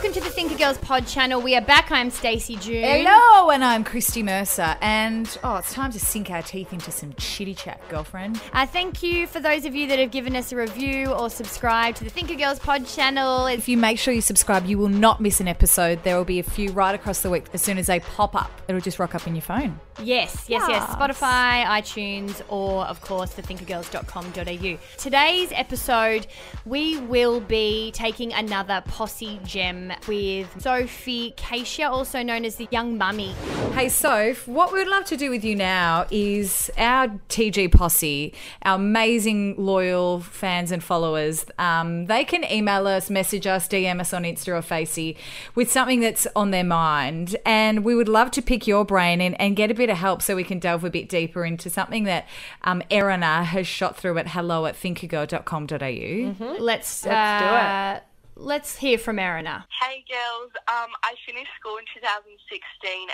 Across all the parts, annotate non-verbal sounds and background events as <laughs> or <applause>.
Welcome to the Thinker Girls Pod channel. We are back. I'm Stacey June. Hello, and I'm Christy Mercer. And oh, it's time to sink our teeth into some chitty chat, girlfriend. Uh, thank you for those of you that have given us a review or subscribed to the Thinker Girls Pod channel. It's If you make sure you subscribe, you will not miss an episode. There will be a few right across the week. As soon as they pop up, it'll just rock up in your phone. Yes, yes, yes. Spotify, iTunes, or of course, thethinkergirls.com.au. Today's episode, we will be taking another posse gem with Sophie Cachia, also known as the Young Mummy. Hey, Soph, what we'd love to do with you now is our TG posse, our amazing loyal fans and followers. Um, they can email us, message us, DM us on Insta or Facey with something that's on their mind. And we would love to pick your brain and, and get a bit of help so we can delve a bit deeper into something that um, Erina has shot through at hello at thinkergirl.com.au. Let's, uh, do it Let's hear from Erina. Hey girls, um, I finished school in 2016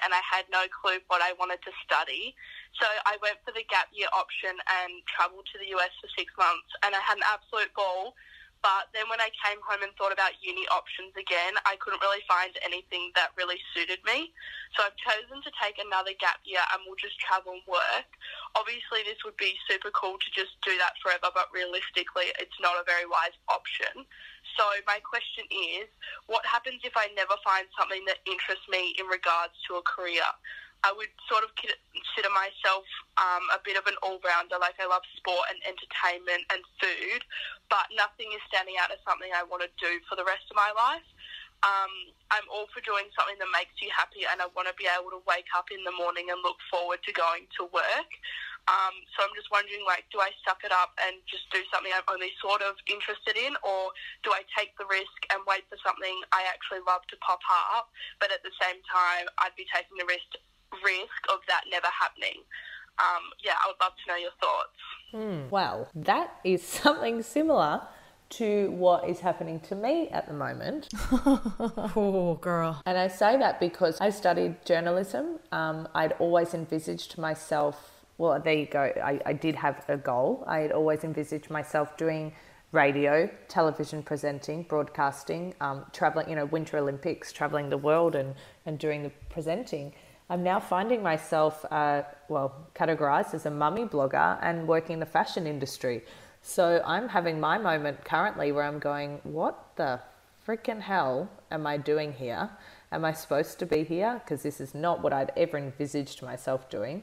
and I had no clue what I wanted to study. So I went for the gap year option and travelled to the US for six months and I had an absolute ball. But then when I came home and thought about uni options again, I couldn't really find anything that really suited me. So I've chosen to take another gap year and we'll just travel and work. Obviously, this would be super cool to just do that forever, but realistically, it's not a very wise option. So my question is, what happens if I never find something that interests me in regards to a career? I would sort of consider myself um, a bit of an all-rounder. Like I love sport and entertainment and food, but nothing is standing out as something I want to do for the rest of my life. Um, I'm all for doing something that makes you happy, and I want to be able to wake up in the morning and look forward to going to work. Um, so I'm just wondering, like, do I suck it up and just do something I'm only sort of interested in, or do I take the risk and wait for something I actually love to pop up, but at the same time, I'd be taking the risk risk of that never happening. Um, yeah, I would love to know your thoughts. Well, that is <laughs> something similar to what is happening to me at the moment. <laughs> Oh, girl. And I say that because I studied journalism. Um, I'd always envisaged myself, well, there you go. I, I did have a goal. I had always envisaged myself doing radio, television presenting, broadcasting, um, traveling, you know, Winter Olympics, traveling the world and, and doing the presenting. I'm now finding myself, uh, well, categorized as a mummy blogger and working in the fashion industry. So I'm having my moment currently where I'm going, what the freaking hell am I doing here? Am I supposed to be here? Because this is not what I'd ever envisaged myself doing.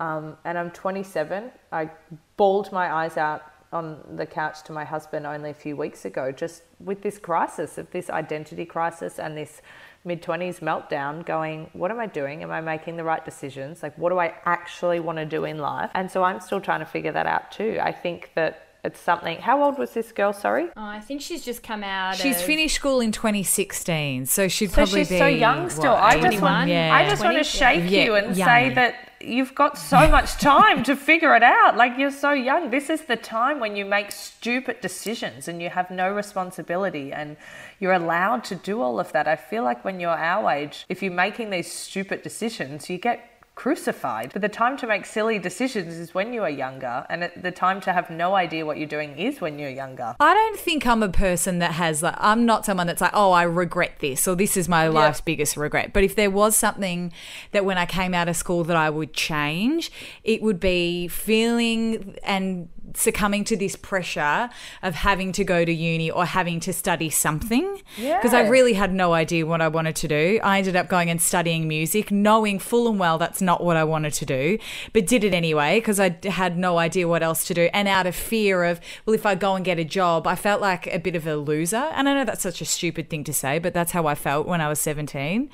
Um, and I'm 27. I bawled my eyes out on the couch to my husband only a few weeks ago, just with this crisis of this identity crisis and this mid 20s meltdown, going, What am I doing? Am I making the right decisions? Like, what do I actually want to do in life? And so I'm still trying to figure that out too. I think that it's something. How old was this girl? Sorry. Oh, I think she's just come out. She's of- finished school in 2016, so she'd So probably she's be so young still. what, I just want, Yeah. I just want to shake Yeah, you and young. say that you've got so <laughs> much time to figure it out. Like you're so young. This is the time when you make stupid decisions and you have no responsibility and you're allowed to do all of that. I feel like when you're our age, if you're making these stupid decisions, you get crucified. But the time to make silly decisions is when you are younger, and the time to have no idea what you're doing is when you're younger. I don't think I'm a person that has like I'm not someone that's like oh I regret this or this is my life's biggest regret. But if there was something that when I came out of school that I would change, it would be feeling and succumbing to this pressure of having to go to uni or having to study something because I really had no idea what I wanted to do. I ended up going and studying music, knowing full and well that's not what I wanted to do, but did it anyway because I had no idea what else to do. And out of fear of, well, if I go and get a job, I felt like a bit of a loser. And I know that's such a stupid thing to say, but that's how I felt when I was 17.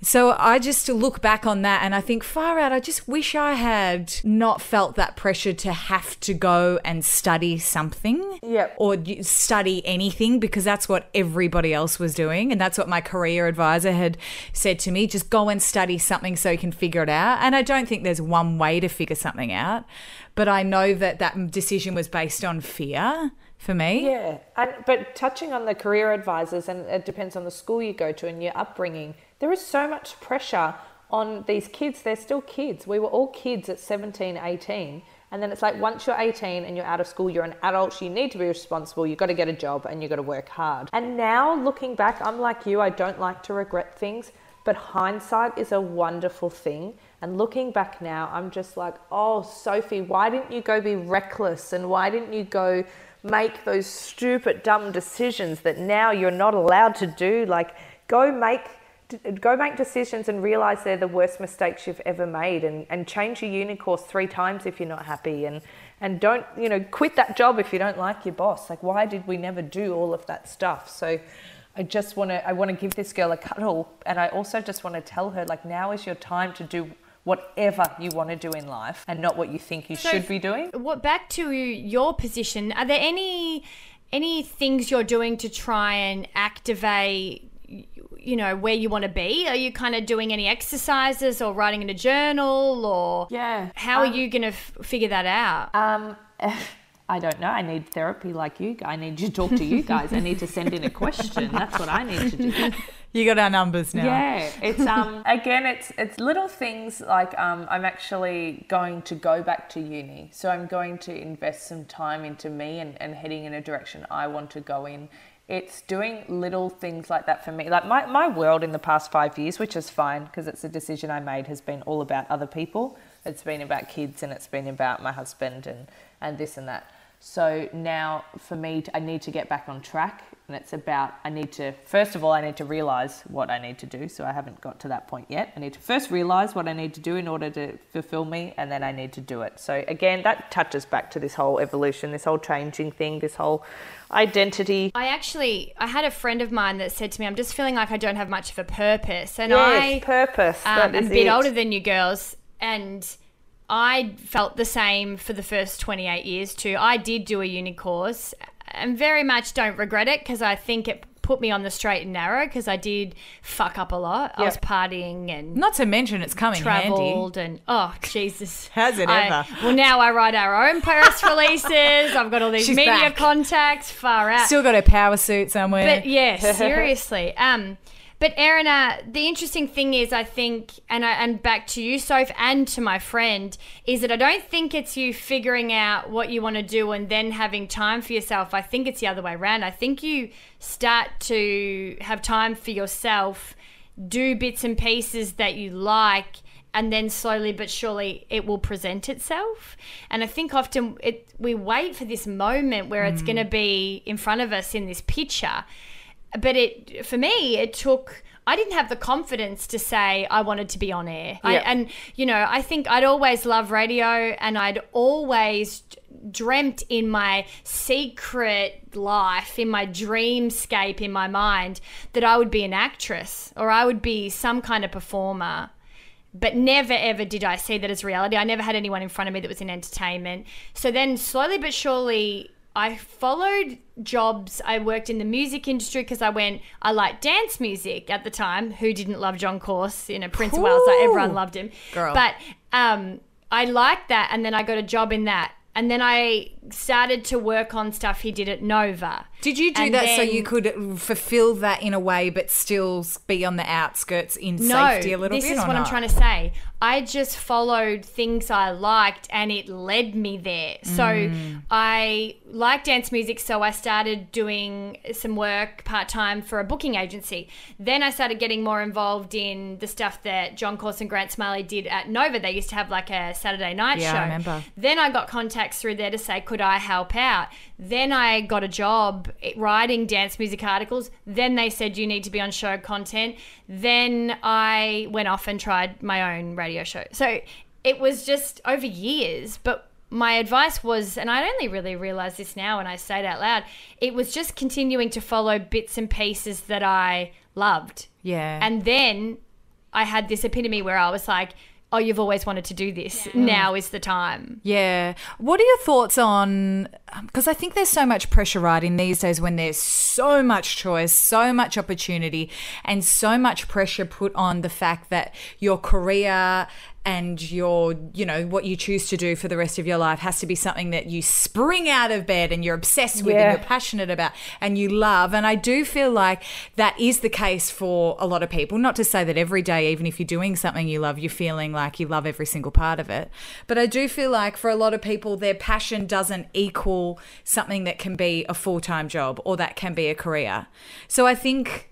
So I just look back on that and I think, far out, I just wish I had not felt that pressure to have to go and study something Yep. or study anything because that's what everybody else was doing. And that's what my career advisor had said to me just go and study something so you can figure it out. And I don't think there's one way to figure something out, but I know that that decision was based on fear for me. Yeah, and but touching on the career advisors, and it depends on the school you go to and your upbringing. There is so much pressure on these kids. They're still kids. We were all kids at 17, 18. And then it's like once you're 18 and you're out of school, you're an adult, you need to be responsible, you've got to get a job and you've got to work hard. And now looking back, I'm like you, I don't like to regret things, but hindsight is a wonderful thing. And looking back now, I'm just like, oh, Sophie, why didn't you go be reckless? And why didn't you go make those stupid, dumb decisions that now you're not allowed to do? Like, go make go make decisions and realize they're the worst mistakes you've ever made and, and change your uni course three times if you're not happy and and don't you know quit that job if you don't like your boss like why did we never do all of that stuff so i just want to i want to give this girl a cuddle and i also just want to tell her like now is your time to do whatever you want to do in life and not what you think you So should be doing What back to your position? Are there any any things you're doing to try and activate? You know where you want to be. Are you kind of doing any exercises or writing in a journal or Yeah. How are Um, you going to f- figure that out? Um, <laughs> I don't know. I need therapy like you. I need to talk to you guys. I need to send in a question. That's what I need to do. <laughs> You got our numbers now. Yeah, it's um again, it's it's little things like um I'm actually going to go back to uni, so I'm going to invest some time into me and, and heading in a direction I want to go in. It's doing little things like that for me. Like my, my world in the past five years, which is fine because it's a decision I made, has been all about other people. It's been about kids and it's been about my husband and, and this and that. So now for me, I need to get back on track. And it's about, I need to, first of all, I need to realize what I need to do. So I haven't got to that point yet. I need to first realize what I need to do in order to fulfill me, and then I need to do it. So again, that touches back to this whole evolution, this whole changing thing, this whole identity. I actually I had a friend of mine that said to me, "I'm just feeling like I don't have much of a purpose," and Yes, I purpose. Um, I'm a bit it. older than you girls, and I felt the same for the first 28 years too. I did do a uni course, and very much don't regret it because I think it put me on the straight and narrow because I did fuck up a lot. I was partying and Not to mention it's coming handy. traveled and oh Jesus, Has it I- ever? well, now I write our own press releases. I've got all these She's media back. contacts. Far out. Still got a power suit somewhere. But yeah, <laughs> seriously. Um, but Erin, uh, the interesting thing is, I think, and I, and back to you, Soph, and to my friend, is that I don't think it's you figuring out what you want to do and then having time for yourself. I think it's the other way around. I think you start to have time for yourself, do bits and pieces that you like. And then slowly but surely it will present itself. And I think often it, we wait for this moment where it's going to be in front of us in this picture but it for me it took I didn't have the confidence to say I wanted to be on air. I, and you know, I think I'd always loved radio and I'd always dreamt in my secret life, in my dreamscape in my mind that I would be an actress or I would be some kind of performer but never ever did I see that as reality. I never had anyone in front of me that was in entertainment. So then, slowly but surely, I followed jobs. I worked in the music industry because I went. I liked dance music at the time. Who didn't love John Course? You know, Prince of Wales. Like, everyone loved him. Girl. But um, I liked that, and then I got a job in that. And then I started to work on stuff he did at Nova. Did you do And that so you could fulfill that in a way, but still be on the outskirts in No, safety a little this bit? is or what I'm trying to say. I just followed things I liked and it led me there. So Mm. I like dance music, so I started doing some work part time for a booking agency. Then I started getting more involved in the stuff that John Course and Grant Smillie did at Nova. They used to have like a Saturday night Yeah, show. I remember. Then I got contacts through there to say, could I help out? Then I got a job writing dance music articles. Then they said, you need to be on show content. Then I went off and tried my own radio show. So it was just over years. But my advice was, and I only really realized this now when I say it out loud, it was just continuing to follow bits and pieces that I loved. Yeah. And then I had this epitome where I was like, oh, you've always wanted to do this. Now is the time. Yeah. What are your thoughts on? Um, because I think there's so much pressure right in these days when there's so much choice, so much opportunity, and so much pressure put on the fact that your career and your, you know, what you choose to do for the rest of your life has to be something that you spring out of bed and you're obsessed with Yeah. and you're passionate about and you love. And I do feel like that is the case for a lot of people. Not to say that every day, even if you're doing something you love, you're feeling like you love every single part of it. But I do feel like for a lot of people, their passion doesn't equal something that can be a full time job or that can be a career. So I think.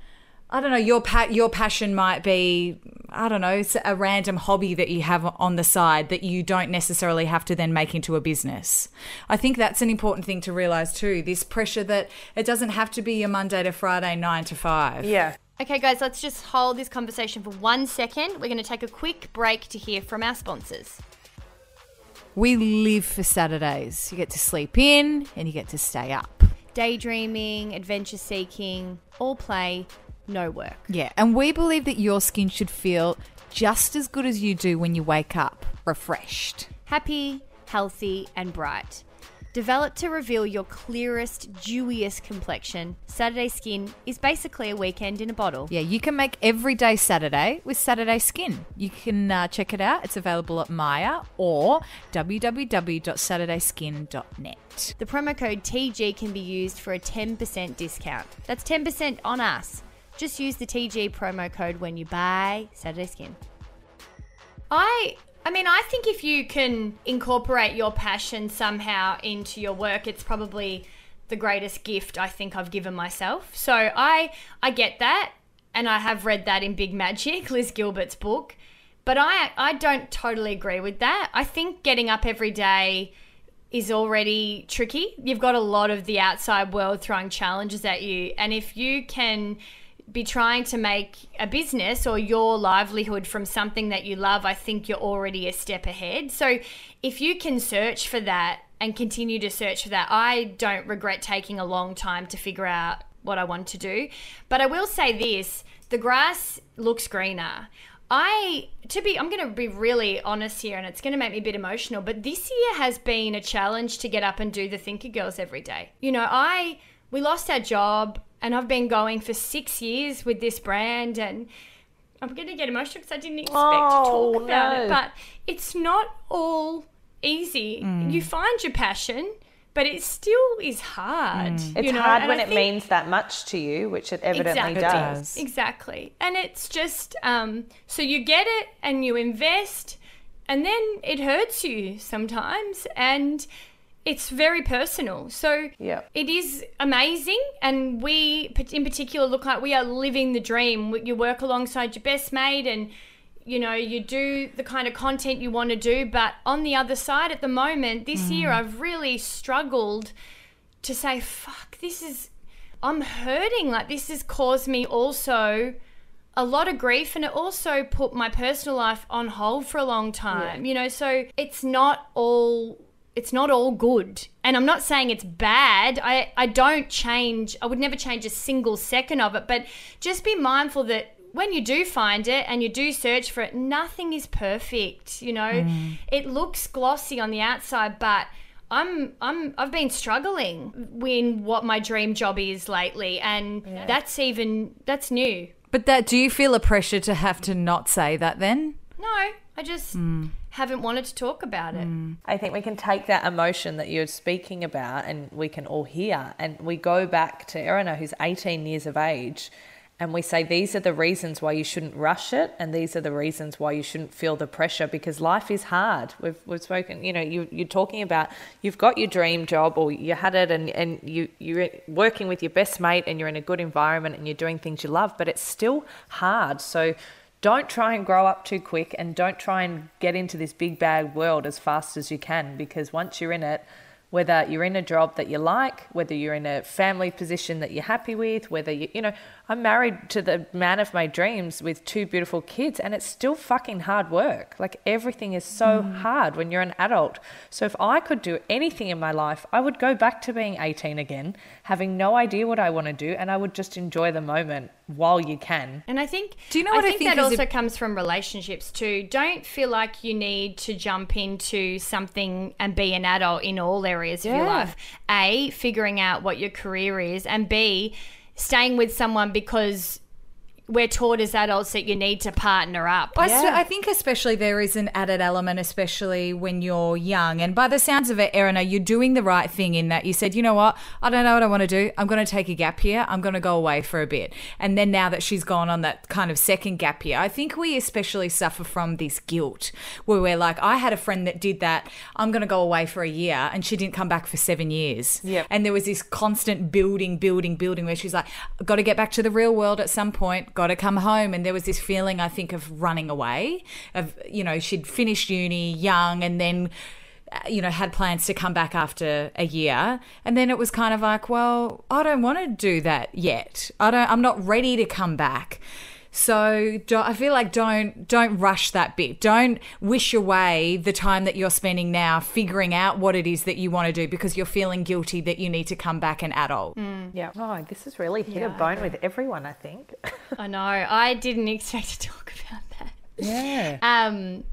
I don't know. Your pa- your passion might be, I don't know, it's a random hobby that you have on the side that you don't necessarily have to then make into a business. I think that's an important thing to realize too. This pressure that it doesn't have to be your Monday to Friday nine to five. Yeah. Okay, guys, let's just hold this conversation for one second. We're going to take a quick break to hear from our sponsors. We live for Saturdays. You get to sleep in and you get to stay up. Daydreaming, adventure seeking, all play, no work. Yeah, and we believe that your skin should feel just as good as you do when you wake up, refreshed. Happy, healthy, and bright. Developed to reveal your clearest, dewiest complexion, Saturday Skin is basically a weekend in a bottle. Yeah, you can make every day Saturday with Saturday Skin. You can uh, check it out. It's available at Myer or www.saturdayskin.net. The promo code TG can be used for a 10% discount. That's 10% on us. Just use the TG promo code when you buy Saturday Skin. I I mean, I think if you can incorporate your passion somehow into your work, it's probably the greatest gift I think I've given myself. So I I get that and I have read that in Big Magic, <laughs> Liz Gilbert's book. But I I don't totally agree with that. I think getting up every day is already tricky. You've got a lot of the outside world throwing challenges at you. And if you can be trying to make a business or your livelihood from something that you love, I think you're already a step ahead. So if you can search for that and continue to search for that, I don't regret taking a long time to figure out what I want to do. But I will say this the grass looks greener. I to be I'm going to be really honest here and it's going to make me a bit emotional but this year has been a challenge to get up and do the Thinker Girls every day. You know, I we lost our job and I've been going for 6 years with this brand and I'm going to get emotional because I didn't expect to Oh, talk about no. it but it's not all easy. You find your passion but it still is hard. It's you know? hard and when I it means that much to you, which it evidently Exactly. does. Exactly. And it's just um so you get it and you invest and then it hurts you sometimes and it's very personal. So Yeah. it is amazing and we in particular look like we are living the dream. You work alongside your best mate and you know, you do the kind of content you want to do, but on the other side at the moment, this mm. year I've really struggled to say, fuck, this is, I'm hurting. Like, this has caused me also a lot of grief and it also put my personal life on hold for a long time, you know, so it's not all. It's not all good. And I'm not saying it's bad. I, I don't change, I would never change a single second of it. But just be mindful that when you do find it and you do search for it, nothing is perfect. You know, mm. it looks glossy on the outside, but I'm I'm I've been struggling in what my dream job is lately, and that's even that's new. But that do you feel a pressure to have to not say that then? No, I just Hmm. haven't wanted to talk about it. I think we can take that emotion that you're speaking about and we can all hear. And we go back to Erina, who's 18 years of age, and we say, these are the reasons why you shouldn't rush it. And these are the reasons why you shouldn't feel the pressure because life is hard. We've, we've spoken, you know, you, you're talking about you've got your dream job or you had it and, and you, you're working with your best mate and you're in a good environment and you're doing things you love, but it's still hard. So, don't try and grow up too quick and don't try and get into this big bad world as fast as you can because once you're in it whether you're in a job that you like whether you're in a family position that you're happy with whether you you know I'm married to the man of my dreams with two beautiful kids and it's still fucking hard work. Like everything is so mm. hard when you're an adult. So if I could do anything in my life I would go back to being 18 again having no idea what I want to do and I would just enjoy the moment while you can And I think Do you know what I think, think that is also a- comes from relationships too. Don't feel like you need to jump into something and be an adult in all areas of your life. A, figuring out what your career is, and B, staying with someone because we're taught as adults that you need to partner up. I think especially there is an added element, especially when you're young. And by the sounds of it, Erina, you're doing the right thing in that you said, you know what, I don't know what I want to do. I'm going to take a gap year. I'm going to go away for a bit. And then now that she's gone on that kind of second gap year, I think we especially suffer from this guilt where we're like, I had a friend that did that. I'm going to go away for a year. And she didn't come back for seven years. Yep. And there was this constant building, building, building where she's like, got to get back to the real world at some point, got to come home. And there was this feeling, I think, of running away. Of, you know, she'd finished uni young and then, uh, you know, had plans to come back after a year. And then it was kind of like, well, I don't want to do that yet. I don't, I'm not ready to come back. So do I feel like don't don't rush that bit. Don't wish away the time that you're spending now figuring out what it is that you want to do because you're feeling guilty that you need to come back an adult. Yeah. Oh, this has really hit a bone with everyone, I think. <laughs> I know. I didn't expect to talk about that. Yeah. <laughs> Um,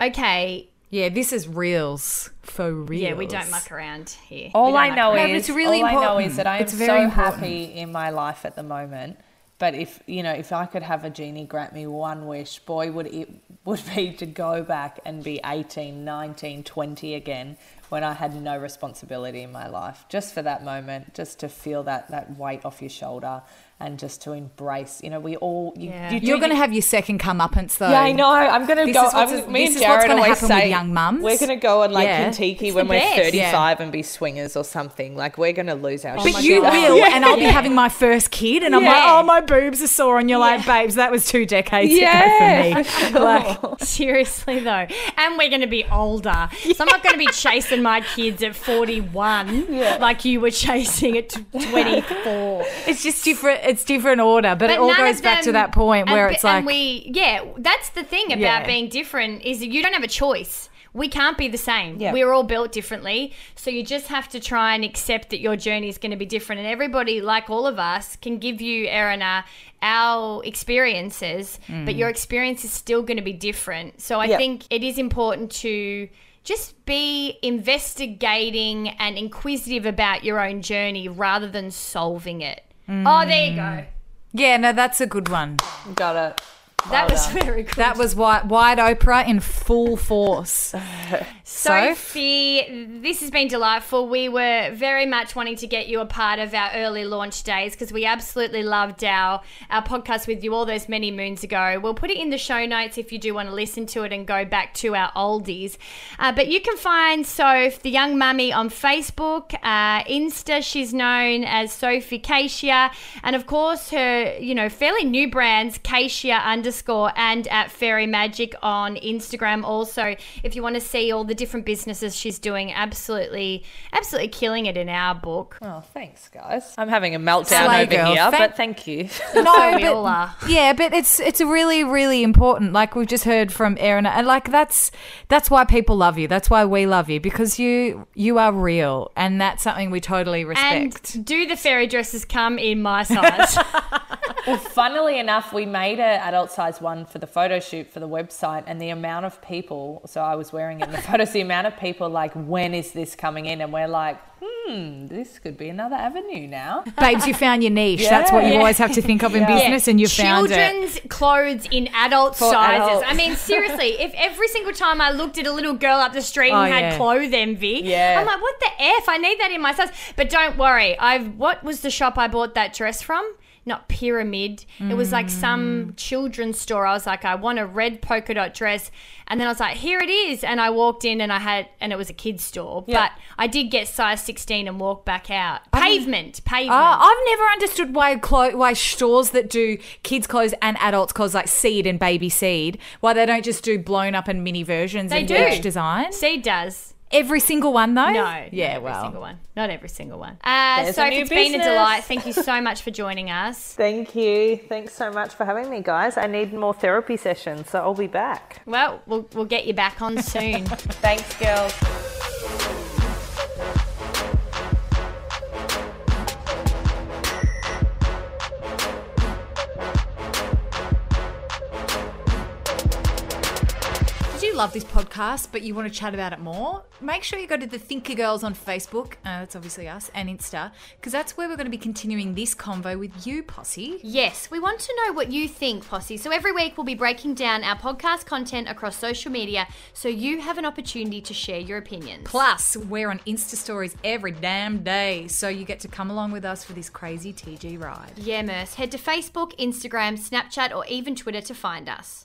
okay. Yeah, this is reals for real. Yeah, we don't muck around here. All I know around. but is it's really all I know is that I am It's very so important. happy in my life at the moment. But if you know, if I could have a genie grant me one wish, boy, would it would be to go back and be 18, 19, 20 again when I had no responsibility in my life. Just for that moment, just to feel that that weight off your shoulder and just to embrace. You know, we all you, Yeah. you do- You're going to have your second comeuppance though. yeah, I know. I'm going to go. is I'm, me this and is what's Jared gonna always happen with say young mums. we're going to go on like Yeah. Kentucky when we're best. 35 and be swingers or something. Like we're going to lose our. But shit. you oh God. will, Yeah. and I'll be Yeah. having my first kid, and I'm like, oh, my boobs are sore, and you're like, babes, that was two decades Yeah, ago for me. <laughs> Like, Seriously though, and we're going to be older, so I'm not going to be chasing my kids at 41 like you were chasing at 24. it's just different. It's different order, but, it all goes back to that point where b- it's like, and we, yeah, that's the thing about Yeah. being different is you don't have a choice. We can't be the same. Yeah. We're all built differently. So you just have to try and accept that your journey is going to be different. And everybody, like all of us, can give you, Erina, uh, our experiences, mm. but your experience is still going to be different. So I Yeah. think it is important to just be investigating and inquisitive about your own journey rather than solving it. Oh, there you go. yeah, no, that's a good one. got it. That was <laughs> very good. That was wide, wide Oprah in full force. <laughs> Sophie, this has been delightful. We were very much wanting to get you a part of our early launch days because we absolutely loved our, our podcast with you all those many moons ago. We'll put it in the show notes if you do want to listen to it and go back to our oldies. Uh, but you can find Soph, the young mummy, on Facebook, uh, Insta. She's known as Sophie Cachia, and of course her, you know, fairly new brands, Cachia underscore and at Fairy Magic on Instagram. Also, if you want to see all the different businesses she's doing, absolutely, absolutely killing it in our book. Oh, thanks, guys. I'm having a meltdown Slay over girl. here, Thank- but thank you. No, we all are. yeah, but it's it's a really really important. Like we've just heard from Erin, and like that's that's why people love you. That's why we love you because you you are real, and that's something we totally respect. And do the fairy dresses come in my size? <laughs> well, funnily enough, we made an adult size one for the photo shoot for the website, and the amount of people. So I was wearing it in the <laughs> photos. The amount of people like, when is this coming in? And we're like, hmm, this could be another avenue now. <laughs> Babes, you found your niche. That's what you Yeah. always have to think of in <laughs> Yeah. business, and you found it. Children's clothes in adult For sizes. adults. I mean, seriously, if every single time I looked at a little girl up the street Oh, and had yeah. clothes envy, Yeah. I'm like, what the F? I need that in my size. But don't worry. I've what was the shop I bought that dress from? Not Pyramid. It was like Mm. some children's store. I was like, I want a red polka dot dress. And then I was like, here it is. And I walked in and I had, and it was a kid's store. But I did get size 16 and walked back out. Pavement. Pavement. Oh, I've never understood why clo- why stores that do kids clothes and adults clothes like Seed and Baby Seed, why they don't just do blown up and mini versions They in do. each design. Seed does. Every single one though. No, Yeah. not every well. single one. Not every single one. Uh, so a new it's been a delight. Thank you <laughs> so much for joining us. Thank you. Thanks so much for having me, guys. I need more therapy sessions, so I'll be back. Well, we'll, we'll get you back on soon. <laughs> Thanks, girls. Love this podcast, but you want to chat about it more? Make sure you go to the Thinker Girls on Facebook, uh, that's obviously us, and Insta, because that's where we're going to be continuing this convo with you, Posse. yes, we want to know what you think, Posse. So every week we'll be breaking down our podcast content across social media so you have an opportunity to share your opinions. Plus, we're on Insta stories every damn day, so you get to come along with us for this crazy TG ride. Yeah, Merce. Head to Facebook, Instagram, Snapchat, or even Twitter to find us.